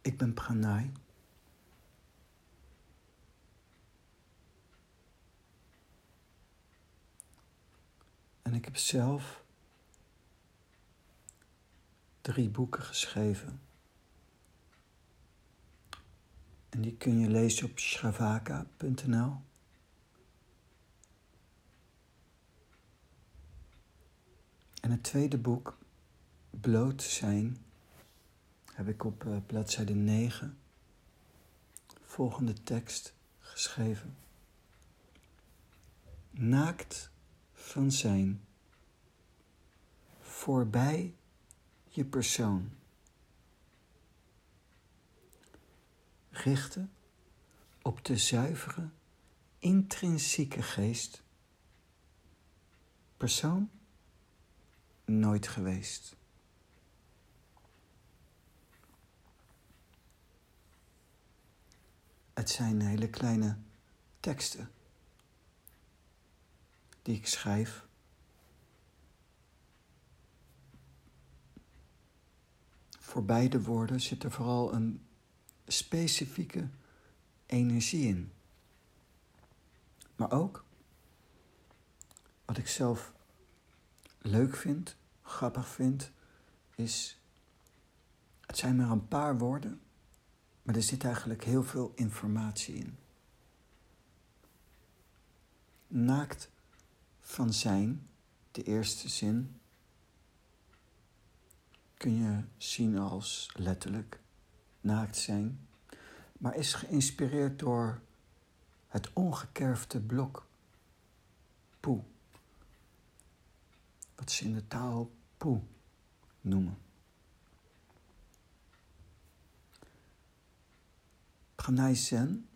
Ik ben Pranay. En ik heb zelf drie boeken geschreven. En die kun je lezen op shravaka.nl. En het tweede boek, Bloot zijn, heb ik op uh, bladzijde 9, volgende tekst geschreven. Naakt van zijn, voorbij je persoon. Richten op de zuivere, intrinsieke geest. Persoon nooit geweest. Het zijn hele kleine teksten die ik schrijf. Voor beide woorden zit er vooral een specifieke energie in. Maar ook wat ik zelf leuk vind, grappig vind, is. Het zijn maar een paar woorden, maar er zit eigenlijk heel veel informatie in. Naakt van zijn, de eerste zin, kun je zien als letterlijk naakt zijn, maar is geïnspireerd door het ongekerfde blok, poe, wat ze in de taal poe noemen. Pranay Zen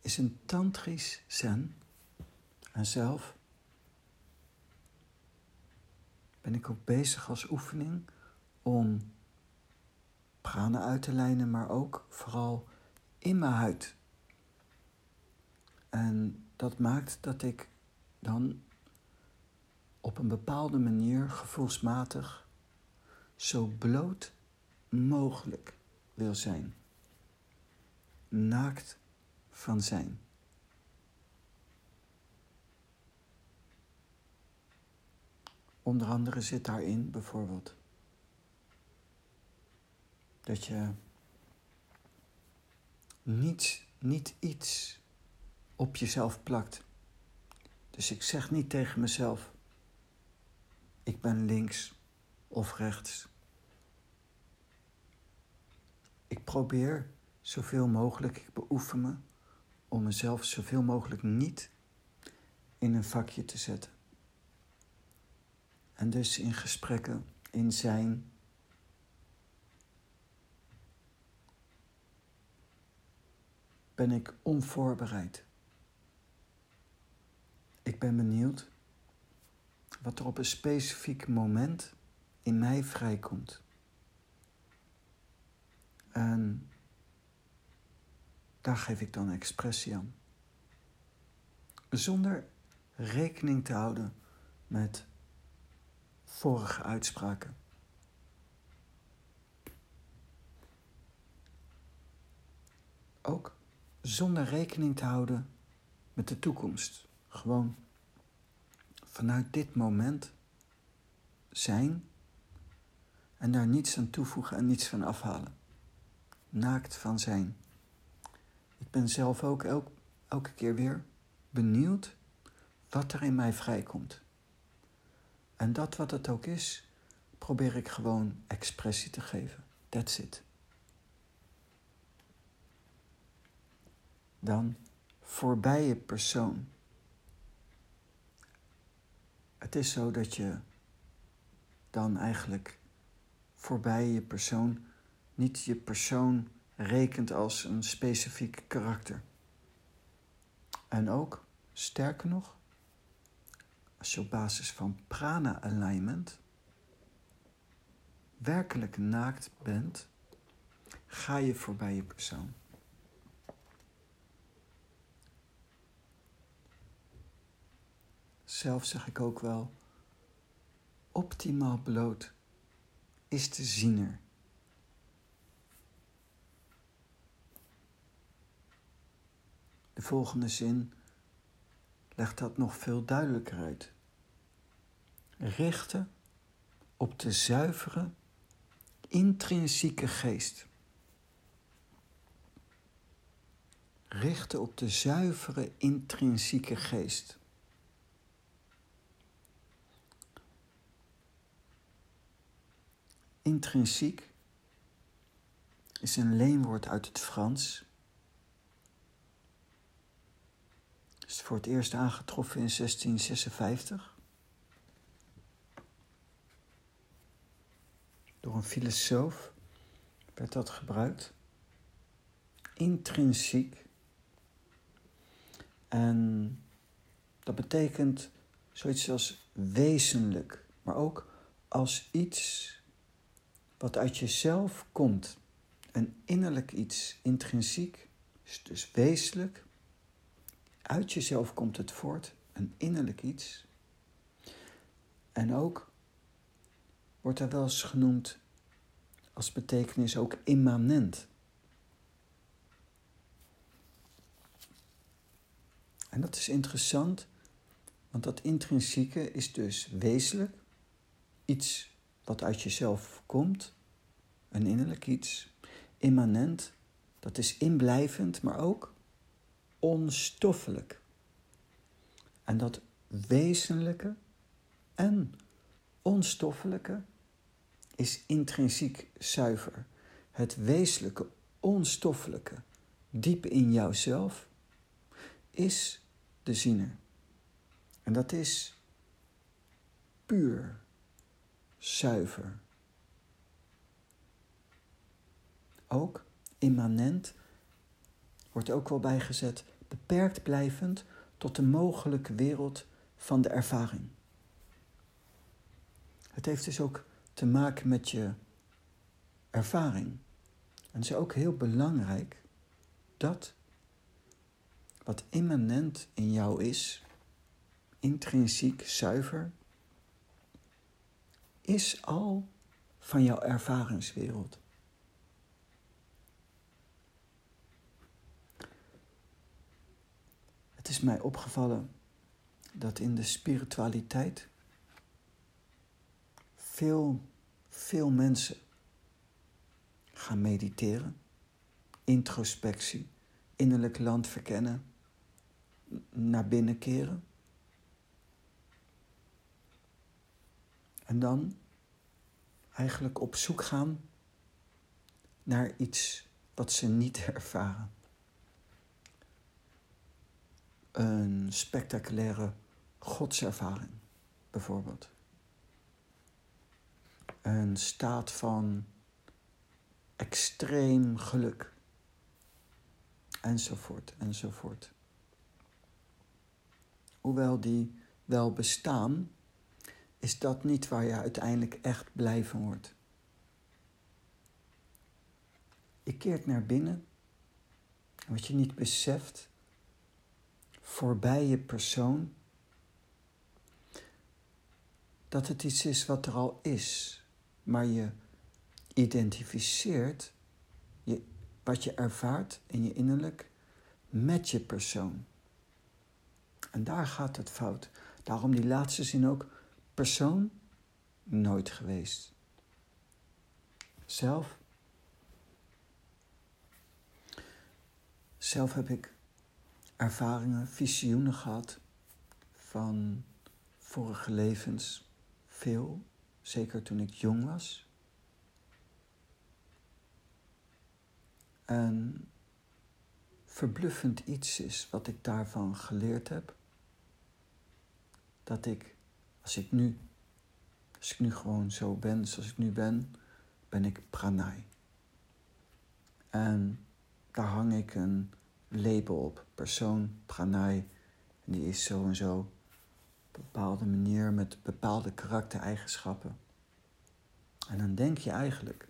is een tantrisch zen en zelf ben ik ook bezig als oefening om prana uit te lijnen, maar ook vooral in mijn huid. En dat maakt dat ik dan op een bepaalde manier gevoelsmatig zo bloot mogelijk wil zijn. Naakt van zijn. Onder andere zit daarin bijvoorbeeld dat je niet, niet iets op jezelf plakt. Dus ik zeg niet tegen mezelf, ik ben links of rechts. Ik probeer zoveel mogelijk, ik beoefen me om mezelf zoveel mogelijk niet in een vakje te zetten. En dus in gesprekken, in zijn. Ben ik onvoorbereid. Ik ben benieuwd wat er op een specifiek moment in mij vrijkomt. En daar geef ik dan expressie aan. Zonder rekening te houden met vorige uitspraken. Ook zonder rekening te houden met de toekomst. Gewoon vanuit dit moment zijn en daar niets aan toevoegen en niets van afhalen. Naakt van zijn. Ik ben zelf ook elke keer weer benieuwd wat er in mij vrijkomt. En dat wat het ook is, probeer ik gewoon expressie te geven. That's it. Dan voorbij je persoon. Het is zo dat je dan eigenlijk voorbij je persoon niet je persoon rekent als een specifiek karakter. En ook, sterker nog, als je op basis van prana alignment werkelijk naakt bent, ga je voorbij je persoon. Zelf zeg ik ook wel optimaal bloot is de ziener. De volgende zin legt dat nog veel duidelijker uit. Richten op de zuivere, intrinsieke geest. Richten op de zuivere, intrinsieke geest. Intrinsiek is een leenwoord uit het Frans. Is voor het eerst aangetroffen in 1656. Door een filosoof werd dat gebruikt. Intrinsiek. En dat betekent zoiets als wezenlijk, maar ook als iets wat uit jezelf komt. Een innerlijk iets, intrinsiek, dus wezenlijk. Uit jezelf komt het voort, een innerlijk iets. En ook wordt er wel eens genoemd als betekenis ook immanent. En dat is interessant, want dat intrinsieke is dus wezenlijk, iets wat uit jezelf komt, een innerlijk iets, immanent, dat is inblijvend, maar ook onstoffelijk. En dat wezenlijke en onstoffelijke is intrinsiek zuiver. Het wezenlijke, onstoffelijke, diep in jouzelf, is de ziener. En dat is puur zuiver. Ook immanent wordt ook wel bijgezet, beperkt blijvend tot de mogelijke wereld van de ervaring. Het heeft dus ook te maken met je ervaring. En het is ook heel belangrijk dat wat immanent in jou is, intrinsiek zuiver, is al van jouw ervaringswereld. Het is mij opgevallen dat in de spiritualiteit veel, veel mensen gaan mediteren, introspectie, innerlijk land verkennen, naar binnen keren. En dan eigenlijk op zoek gaan naar iets wat ze niet ervaren. Een spectaculaire godservaring, bijvoorbeeld. Een staat van extreem geluk. Enzovoort, enzovoort. Hoewel die wel bestaan, is dat niet waar je uiteindelijk echt blij van wordt. Je keert naar binnen. Wat je niet beseft, voorbij je persoon, dat het iets is wat er al is, maar je identificeert je, wat je ervaart in je innerlijk met je persoon. En daar gaat het fout. Daarom die laatste zin ook persoon nooit geweest. Zelf. Zelf heb ik ervaringen, visioenen gehad van vorige levens. Veel, zeker toen ik jong was. En verbluffend iets is wat ik daarvan geleerd heb. Dat ik als ik nu, als ik nu gewoon zo ben zoals ik nu ben, ben ik pranay. En daar hang ik een label op, persoon pranay. Die is zo en zo, op een bepaalde manier met bepaalde karaktereigenschappen. En dan denk je eigenlijk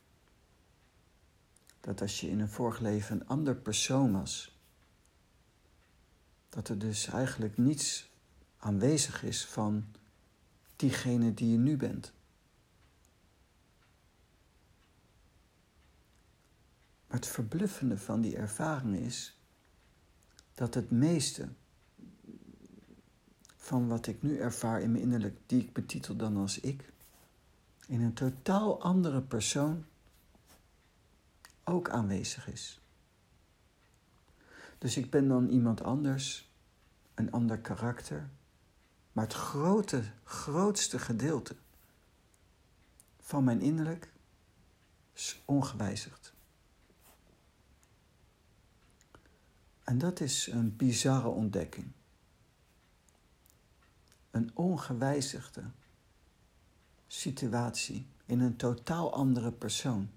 dat als je in een vorig leven een ander persoon was, dat er dus eigenlijk niets aanwezig is van diegene die je nu bent. Maar het verbluffende van die ervaring is dat het meeste van wat ik nu ervaar in mijn innerlijk, die ik betitel dan als ik, in een totaal andere persoon ook aanwezig is. Dus ik ben dan iemand anders, een ander karakter, maar het grote, grootste gedeelte van mijn innerlijk is ongewijzigd. En dat is een bizarre ontdekking. Een ongewijzigde situatie in een totaal andere persoon.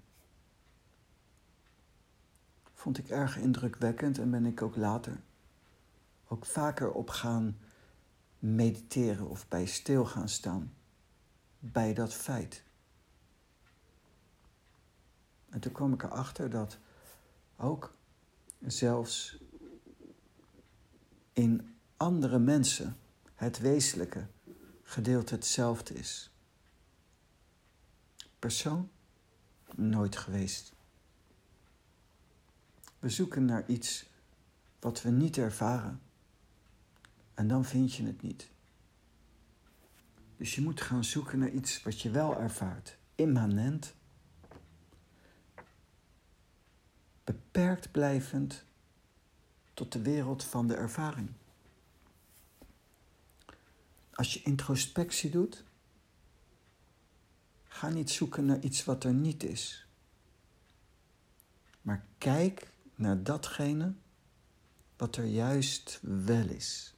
Vond ik erg indrukwekkend en ben ik ook later ook vaker op gaan mediteren of bij stil gaan staan bij dat feit. En toen kwam ik erachter dat ook zelfs in andere mensen het wezenlijke gedeelte hetzelfde is. Persoon nooit geweest. We zoeken naar iets wat we niet ervaren. En dan vind je het niet. Dus je moet gaan zoeken naar iets wat je wel ervaart. Immanent. Beperkt blijvend tot de wereld van de ervaring. Als je introspectie doet, ga niet zoeken naar iets wat er niet is. Maar kijk naar datgene wat er juist wel is.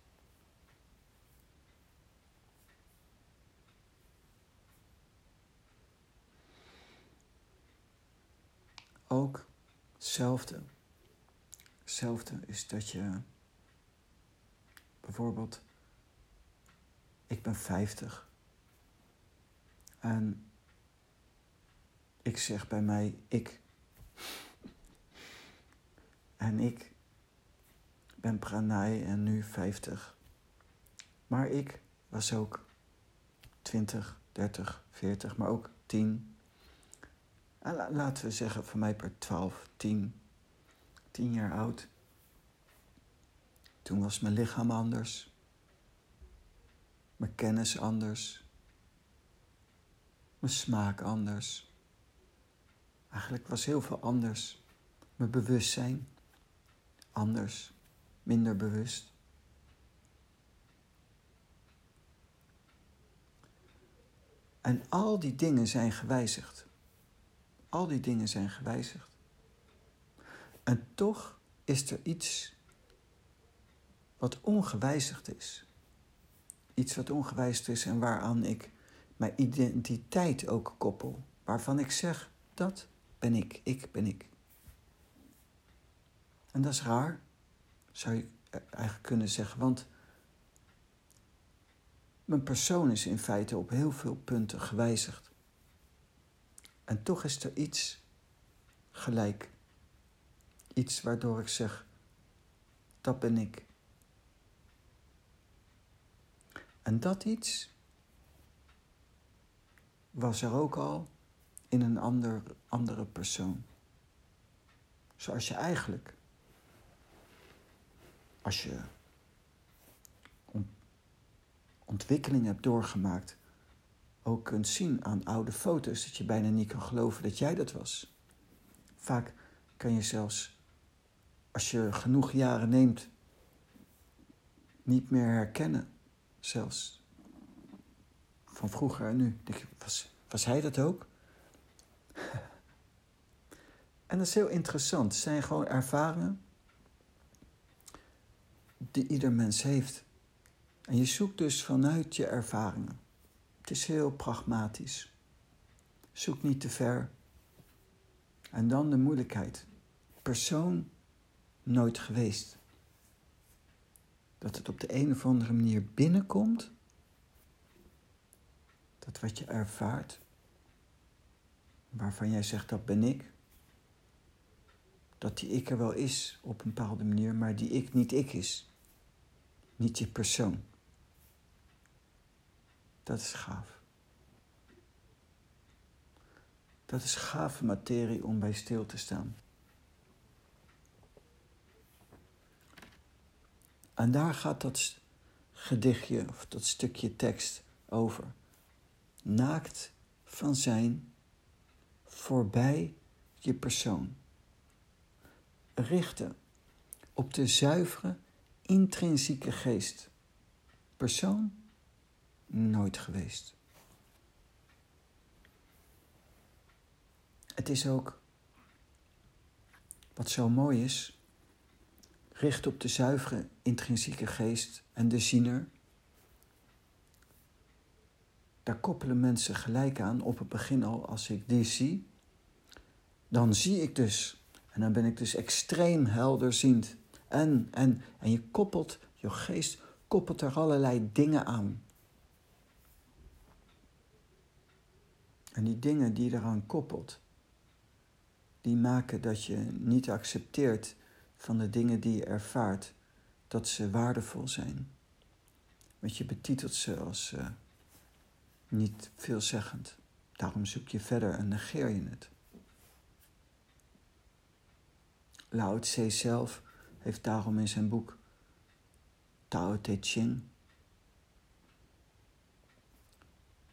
Ook hetzelfde. Hetzelfde is dat je bijvoorbeeld, ik ben 50 en ik zeg bij mij ik. En ik ben Pranay en nu 50. Maar ik was ook 20, 30, 40, maar ook 10. En laten we zeggen voor mij per 12, 10, 10 jaar oud. Toen was mijn lichaam anders. Mijn kennis anders. Mijn smaak anders. Eigenlijk was heel veel anders. Mijn bewustzijn anders, minder bewust. En al die dingen zijn gewijzigd. Al die dingen zijn gewijzigd. En toch is er iets wat ongewijzigd is. Iets wat ongewijzigd is en waaraan ik mijn identiteit ook koppel. Waarvan ik zeg, dat ben ik, ik ben ik. En dat is raar, zou je eigenlijk kunnen zeggen, want mijn persoon is in feite op heel veel punten gewijzigd. En toch is er iets gelijk. Iets waardoor ik zeg, dat ben ik. En dat iets was er ook al in een ander, andere persoon. Zoals je eigenlijk, als je ontwikkeling hebt doorgemaakt, ook kunt zien aan oude foto's dat je bijna niet kan geloven dat jij dat was. Vaak kan je zelfs, als je genoeg jaren neemt, niet meer herkennen, zelfs van vroeger en nu. Was, was hij dat ook? En dat is heel interessant. Het zijn gewoon ervaringen die ieder mens heeft. En je zoekt dus vanuit je ervaringen. Het is heel pragmatisch. Zoek niet te ver. En dan de moeilijkheid. Persoon nooit geweest. Dat het op de een of andere manier binnenkomt. Dat wat je ervaart, waarvan jij zegt dat ben ik, dat die ik er wel is op een bepaalde manier, maar die ik niet ik is. Niet je persoon. Dat is gaaf. Dat is gave materie om bij stil te staan. En daar gaat dat gedichtje of dat stukje tekst over. Naakt van zijn voorbij je persoon. Richten op de zuivere, intrinsieke geest. Persoon nooit geweest. Het is ook wat zo mooi is, richt op de zuivere intrinsieke geest en de ziener. Daar koppelen mensen gelijk aan op het begin al, als ik die zie, dan zie ik dus, en dan ben ik dus extreem helderziend. En, en, en je koppelt, je geest koppelt er allerlei dingen aan. En die dingen die je eraan koppelt, die maken dat je niet accepteert van de dingen die je ervaart, dat ze waardevol zijn. Want je betitelt ze als uh, niet veelzeggend. Daarom zoek je verder en negeer je het. Lao Tse zelf heeft daarom in zijn boek Tao Te Ching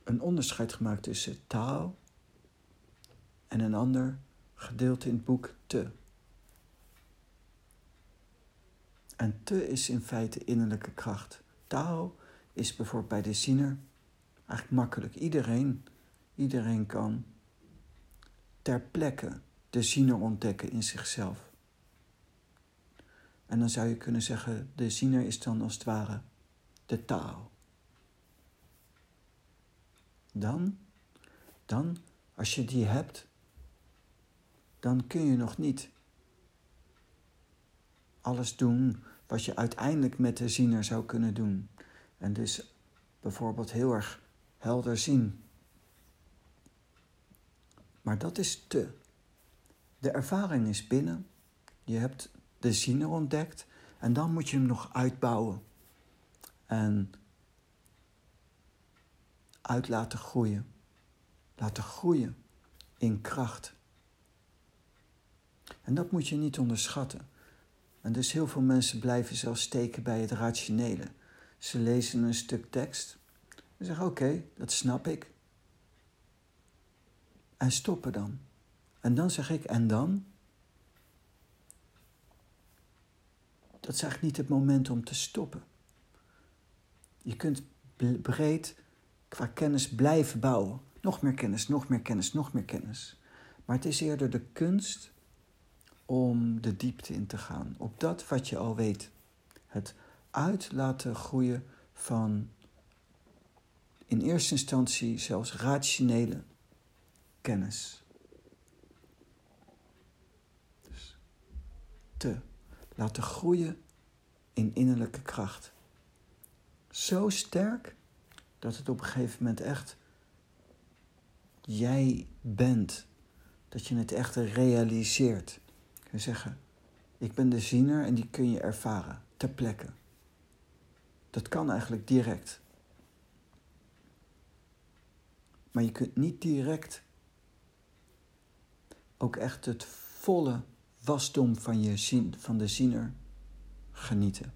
een onderscheid gemaakt tussen Tao en een ander gedeelte in het boek Te. En Te is in feite innerlijke kracht. Tao is bijvoorbeeld bij de ziener eigenlijk makkelijk. Iedereen, iedereen kan ter plekke de ziener ontdekken in zichzelf. En dan zou je kunnen zeggen, de ziener is dan als het ware de taal. Dan, dan, als je die hebt, dan kun je nog niet alles doen wat je uiteindelijk met de ziener zou kunnen doen. En dus bijvoorbeeld heel erg helder zien. Maar dat is te. De ervaring is binnen. Je hebt de ziener ontdekt en dan moet je hem nog uitbouwen. En uit laten groeien. Laten groeien in kracht. En dat moet je niet onderschatten. En dus heel veel mensen blijven zelfs steken bij het rationele. Ze lezen een stuk tekst en zeggen: Oké, dat snap ik. En stoppen dan. En dan zeg ik: En dan? Dat is eigenlijk niet het moment om te stoppen. Je kunt breed qua kennis blijven bouwen. Nog meer kennis, nog meer kennis, nog meer kennis. Maar het is eerder de kunst om de diepte in te gaan. Op dat wat je al weet. Het uit laten groeien van in eerste instantie zelfs rationele kennis. Dus te laten groeien in innerlijke kracht. Zo sterk dat het op een gegeven moment echt jij bent. Dat je het echt realiseert. Je kan zeggen, ik ben de ziener en die kun je ervaren ter plekke. Dat kan eigenlijk direct. Maar je kunt niet direct ook echt het volle wasdom van, je zien, van de ziener genieten.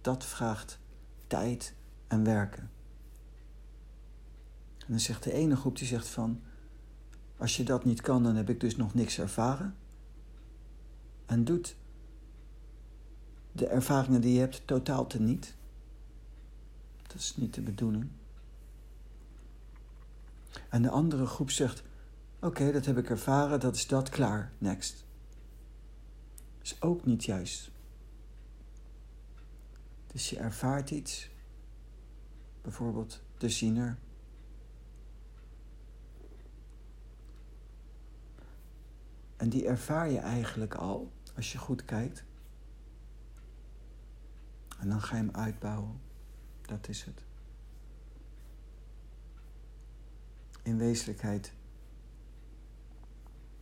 Dat vraagt tijd en werken. En dan zegt de ene groep die zegt van, als je dat niet kan, dan heb ik dus nog niks ervaren. En doet de ervaringen die je hebt totaal teniet. Dat is niet de bedoeling. En de andere groep zegt: Oké, dat heb ik ervaren, dat is dat, klaar, next. Is ook niet juist. Dus je ervaart iets, bijvoorbeeld de ziener. En die ervaar je eigenlijk al als je goed kijkt. En dan ga je hem uitbouwen. Dat is het. In wezenlijkheid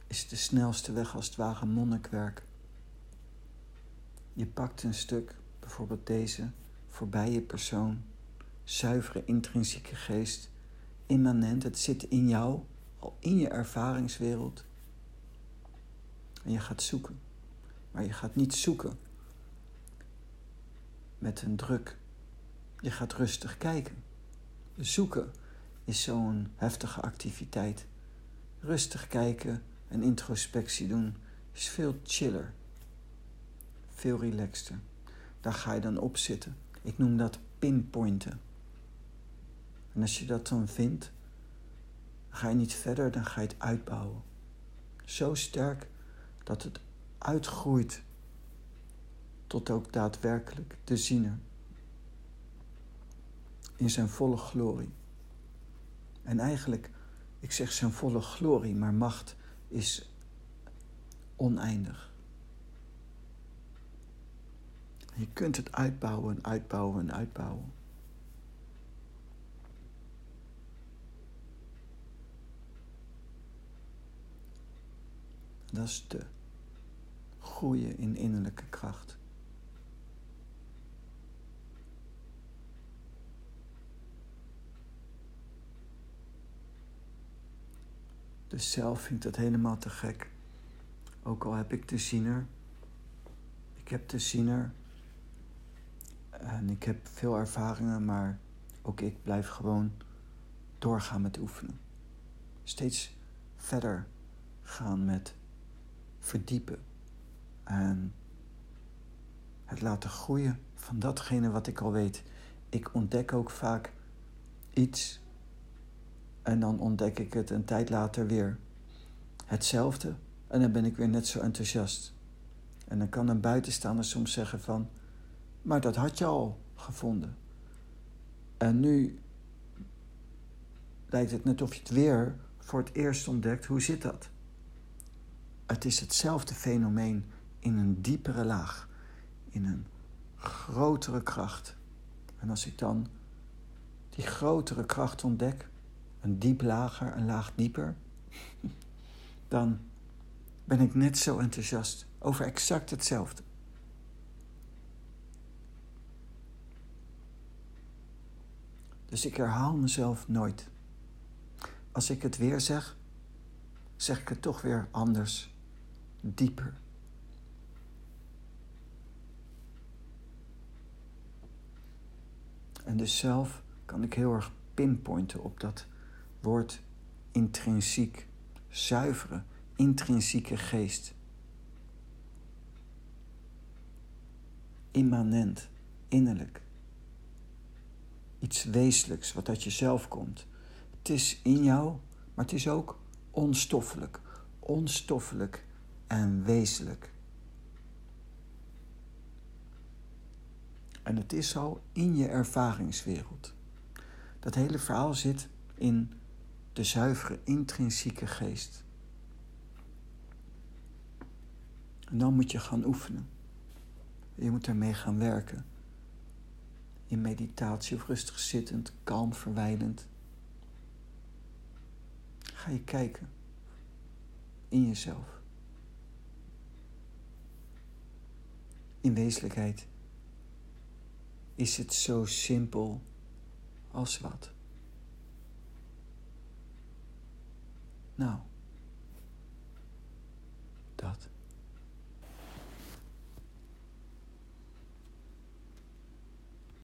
is de snelste weg als het ware monnikwerk. Je pakt een stuk, bijvoorbeeld deze, voorbij je persoon, zuivere intrinsieke geest, immanent, het zit in jou, al in je ervaringswereld. En je gaat zoeken. Maar je gaat niet zoeken met een druk. Je gaat rustig kijken. Zoeken is zo'n heftige activiteit. Rustig kijken en introspectie doen is veel chiller. Veel relaxter. Daar ga je dan op zitten. Ik noem dat pinpointen. En als je dat dan vindt, ga je niet verder, dan ga je het uitbouwen. Zo sterk dat het uitgroeit tot ook daadwerkelijk de ziener in zijn volle glorie. En eigenlijk, ik zeg zijn volle glorie, maar macht is oneindig. Je kunt het uitbouwen en uitbouwen en uitbouwen. Dat is de groeien in innerlijke kracht. Dus zelf vind ik dat helemaal te gek. Ook al heb ik de ziener. Ik heb de ziener. En ik heb veel ervaringen, maar ook ik blijf gewoon doorgaan met oefenen. Steeds verder gaan met verdiepen. En het laten groeien van datgene wat ik al weet. Ik ontdek ook vaak iets en dan ontdek ik het een tijd later weer. Hetzelfde en dan ben ik weer net zo enthousiast. En dan kan een buitenstaander soms zeggen van, maar dat had je al gevonden. En nu lijkt het net of je het weer voor het eerst ontdekt. Hoe zit dat? Het is hetzelfde fenomeen in een diepere laag, in een grotere kracht. En als ik dan die grotere kracht ontdek, een diep lager, een laag dieper, dan ben ik net zo enthousiast over exact hetzelfde. Dus ik herhaal mezelf nooit. Als ik het weer zeg, zeg ik het toch weer anders, dieper. En dus zelf kan ik heel erg pinpointen op dat woord intrinsiek, zuivere, intrinsieke geest. Immanent, innerlijk. Iets wezenlijks wat uit jezelf komt. Het is in jou, maar het is ook onstoffelijk. Onstoffelijk en wezenlijk. En het is al in je ervaringswereld. Dat hele verhaal zit in de zuivere intrinsieke geest. En dan moet je gaan oefenen. Je moet ermee gaan werken. In meditatie of rustig zittend, kalm, verwijlend. Ga je kijken in jezelf. In wezenlijkheid is het zo simpel als wat. Nou, dat.